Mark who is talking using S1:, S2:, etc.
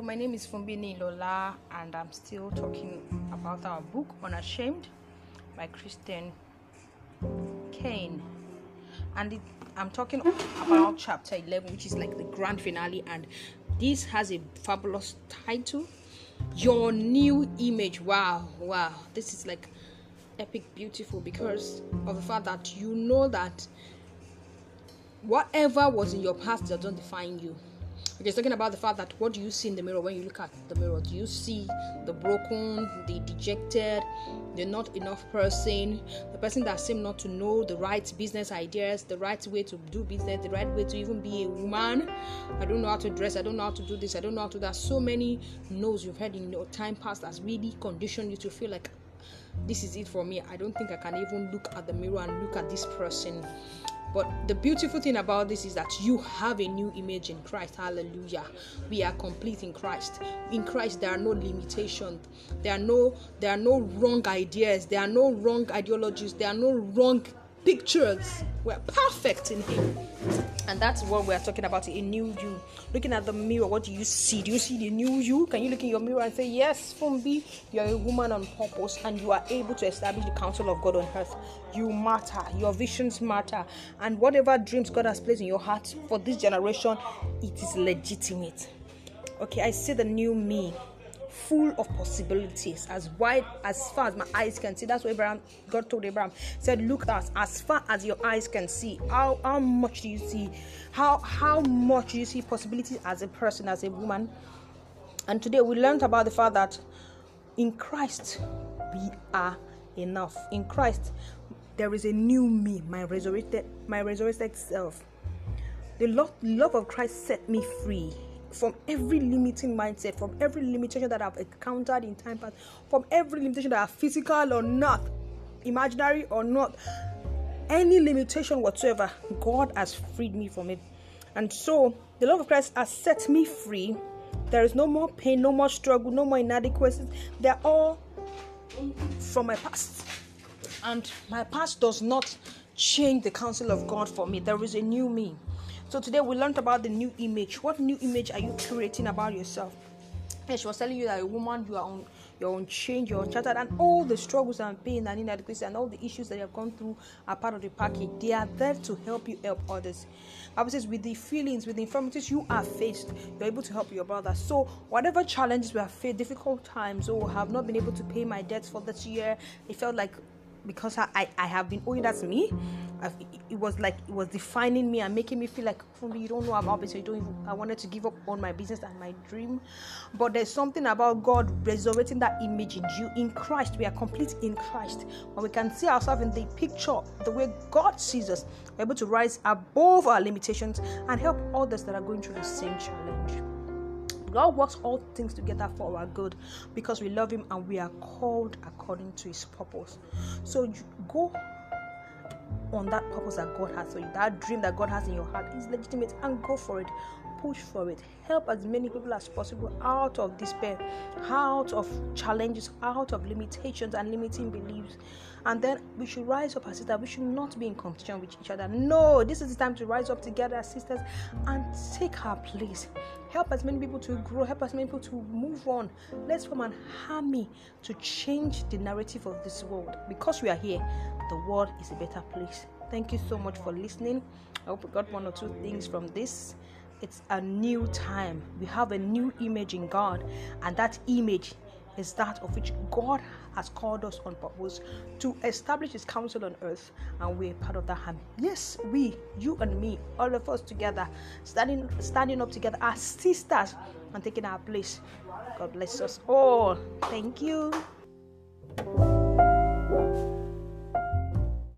S1: Hello, my name is Fumbini Lola, and I'm still talking about our book Unashamed by Christian Caine. And it, I'm talking about chapter 11, which is like the grand finale, and this has a fabulous title Your New Image. Wow, wow, this is like epic, beautiful because of the fact that you know that whatever was in your past doesn't define you Okay, talking about the fact that what do you see in the mirror when you look at the mirror? Do you see the broken, the dejected, the not enough person, the person that seems not to know the right business ideas, the right way to do business, the right way to even be a woman? I don't know how to dress, I don't know how to do this, I don't know how to do that. So many no's you've had in your time past that's really conditioned you to feel like this is it for me. I don't think I can even look at the mirror and look at this person but the beautiful thing about this is that you have a new image in Christ. Hallelujah. We are complete in Christ. In Christ there are no limitations. There are no there are no wrong ideas. There are no wrong ideologies. There are no wrong pictures. We're perfect in Him. And that's what we're talking about a new you. Looking at the mirror, what do you see? Do you see the new you? Can you look in your mirror and say, Yes, Fumbi, you're a woman on purpose and you are able to establish the counsel of God on earth. You matter, your visions matter, and whatever dreams God has placed in your heart for this generation, it is legitimate. Okay, I see the new me full of possibilities, as wide as far as my eyes can see. That's what Abraham God told Abraham. Said, Look at as far as your eyes can see. How how much do you see? How how much do you see possibilities as a person, as a woman? And today we learned about the fact that in Christ we are enough. In Christ there is a new me, my resurrected, my resurrected self. The love, love of Christ set me free from every limiting mindset, from every limitation that I've encountered in time past, from every limitation that are physical or not, imaginary or not, any limitation whatsoever, God has freed me from it. And so the love of Christ has set me free. There is no more pain, no more struggle, no more inadequacies. They're all from my past. And my past does not change the counsel of God for me. There is a new me. So today we learned about the new image. What new image are you creating about yourself? Yes, she was telling you that a woman, you are on your own change, your own chartered, and all the struggles and pain and inadequacy and all the issues that you have gone through are part of the package. They are there to help you help others. Bible says, with the feelings, with the infirmities you are faced, you're able to help your brother. So, whatever challenges we have faced, difficult times, oh, or have not been able to pay my debts for this year, it felt like because I, I, have been oh, owing that to me. I've, it was like it was defining me and making me feel like oh, you don't know about it. So you don't. Even, I wanted to give up on my business and my dream, but there's something about God resurrecting that image in you. In Christ, we are complete in Christ. When we can see ourselves in the picture, the way God sees us, we're able to rise above our limitations and help others that are going through the same challenge. God works all things together for our good because we love Him and we are called according to His purpose. So you go on that purpose that God has for you, that dream that God has in your heart is legitimate and go for it. Push for it. Help as many people as possible out of despair, out of challenges, out of limitations and limiting beliefs. And then we should rise up as sisters. We should not be in competition with each other. No, this is the time to rise up together as sisters and take our place. Help as many people to grow. Help as many people to move on. Let's form an army to change the narrative of this world. Because we are here, the world is a better place. Thank you so much for listening. I hope you got one or two things from this. It's a new time. We have a new image in God, and that image is that of which God has called us on purpose to establish His counsel on earth, and we're part of that army. Yes, we, you and me, all of us together, standing standing up together as sisters and taking our place. God bless us all. Thank you.